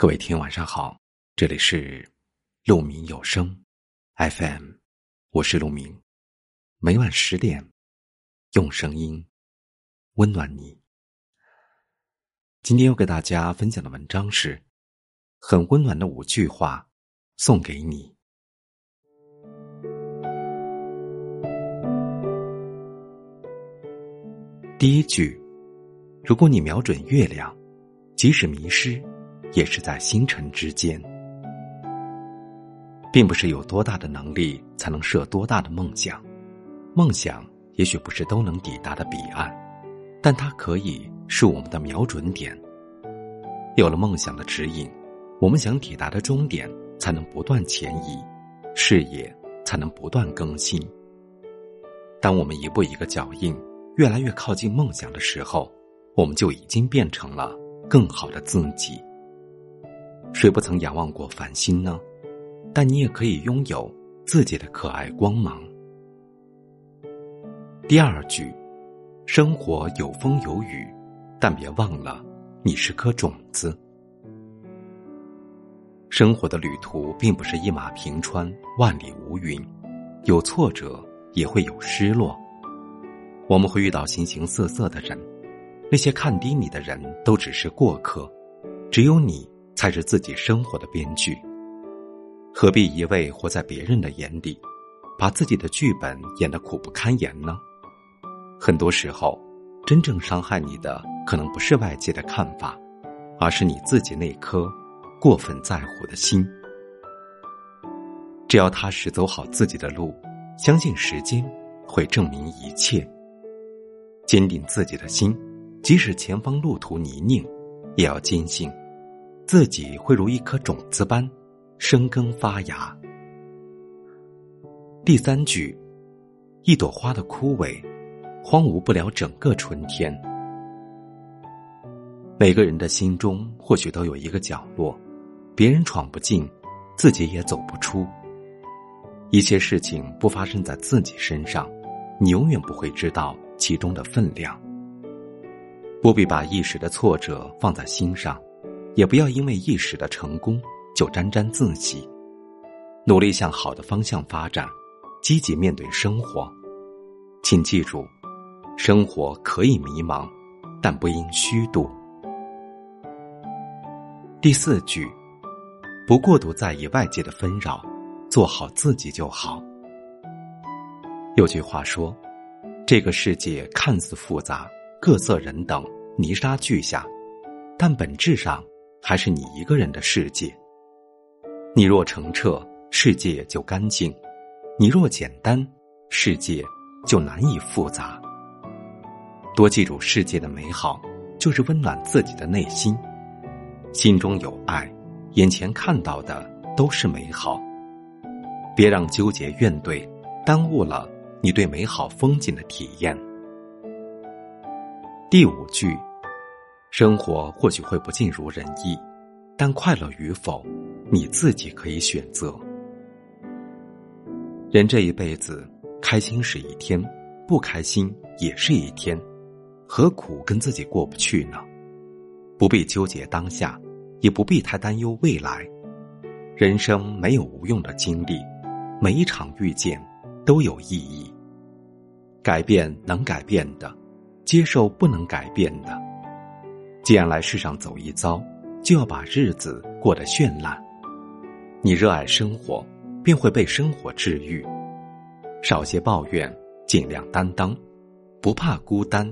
各位听晚上好，这里是鹿鸣有声 FM，我是鹿鸣，每晚十点用声音温暖你。今天要给大家分享的文章是很温暖的五句话，送给你。第一句，如果你瞄准月亮，即使迷失。也是在星辰之间，并不是有多大的能力才能设多大的梦想。梦想也许不是都能抵达的彼岸，但它可以是我们的瞄准点。有了梦想的指引，我们想抵达的终点才能不断前移，视野才能不断更新。当我们一步一个脚印，越来越靠近梦想的时候，我们就已经变成了更好的自己。谁不曾仰望过繁星呢？但你也可以拥有自己的可爱光芒。第二句，生活有风有雨，但别忘了你是颗种子。生活的旅途并不是一马平川、万里无云，有挫折也会有失落。我们会遇到形形色色的人，那些看低你的人都只是过客，只有你。才是自己生活的编剧，何必一味活在别人的眼里，把自己的剧本演得苦不堪言呢？很多时候，真正伤害你的可能不是外界的看法，而是你自己那颗过分在乎的心。只要踏实走好自己的路，相信时间会证明一切。坚定自己的心，即使前方路途泥泞，也要坚信。自己会如一颗种子般生根发芽。第三句，一朵花的枯萎，荒芜不了整个春天。每个人的心中或许都有一个角落，别人闯不进，自己也走不出。一切事情不发生在自己身上，你永远不会知道其中的分量。不必把一时的挫折放在心上。也不要因为一时的成功就沾沾自喜，努力向好的方向发展，积极面对生活。请记住，生活可以迷茫，但不应虚度。第四句，不过度在意外界的纷扰，做好自己就好。有句话说，这个世界看似复杂，各色人等，泥沙俱下，但本质上。还是你一个人的世界。你若澄澈，世界就干净；你若简单，世界就难以复杂。多记住世界的美好，就是温暖自己的内心。心中有爱，眼前看到的都是美好。别让纠结怨怼耽误了你对美好风景的体验。第五句。生活或许会不尽如人意，但快乐与否，你自己可以选择。人这一辈子，开心是一天，不开心也是一天，何苦跟自己过不去呢？不必纠结当下，也不必太担忧未来。人生没有无用的经历，每一场遇见都有意义。改变能改变的，接受不能改变的。既然来世上走一遭，就要把日子过得绚烂。你热爱生活，便会被生活治愈。少些抱怨，尽量担当，不怕孤单，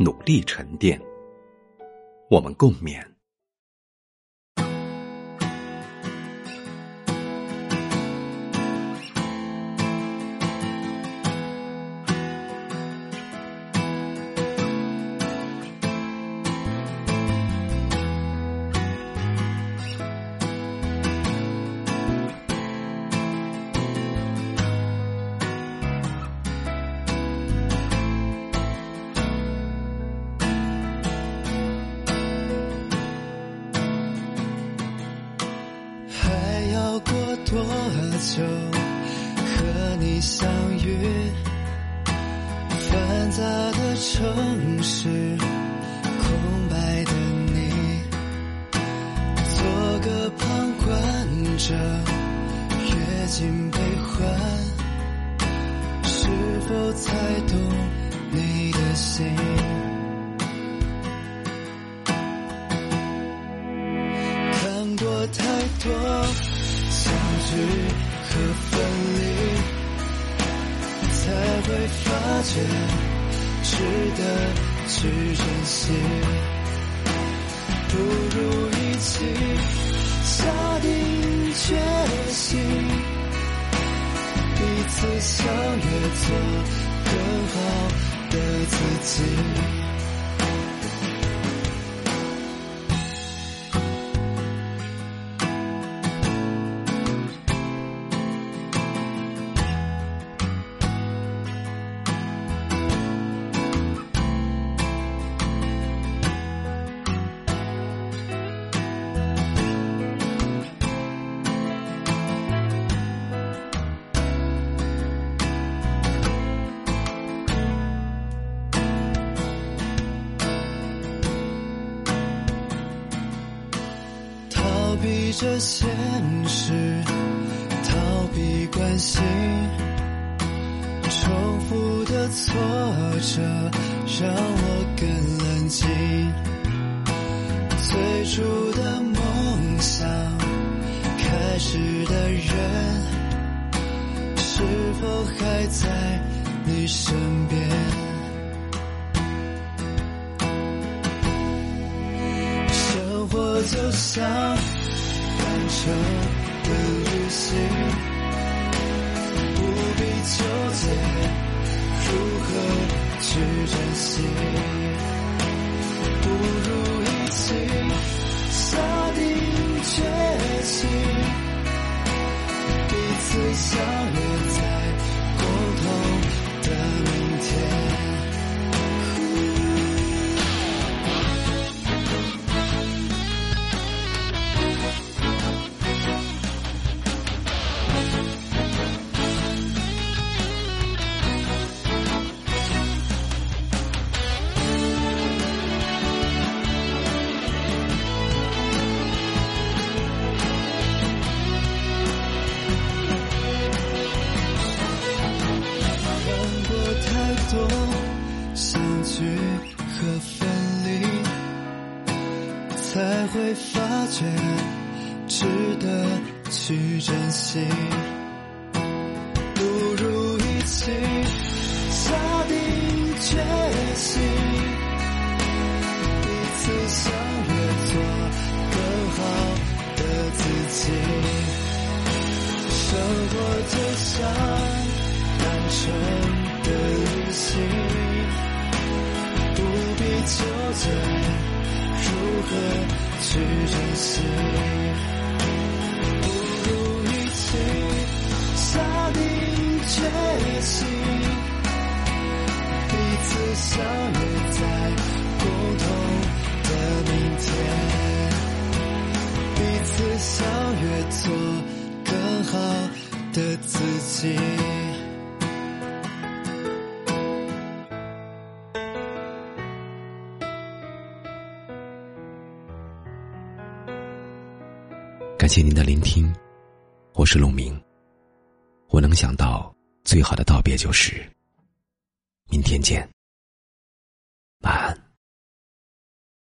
努力沉淀。我们共勉。多久和你相遇？繁杂的城市，空白的你。做个旁观者，阅尽悲欢，是否才懂你的心？聚和分离，才会发觉值得去珍惜。不如一起下定决心，彼此相约做更好的自己。避着现实，逃避关心，重复的挫折让我更冷静。最初的梦想，开始的人，是否还在你身边？生活就像单车的旅行，不必纠结如何去珍惜，不如一起下定会发觉值得去珍惜。不如一起下定决心，彼此相约做更好的自己。生活就像单程的旅行，不必纠结去珍惜，不如一起下定决心，彼此相感谢您的聆听，我是陆明。我能想到最好的道别就是明天见。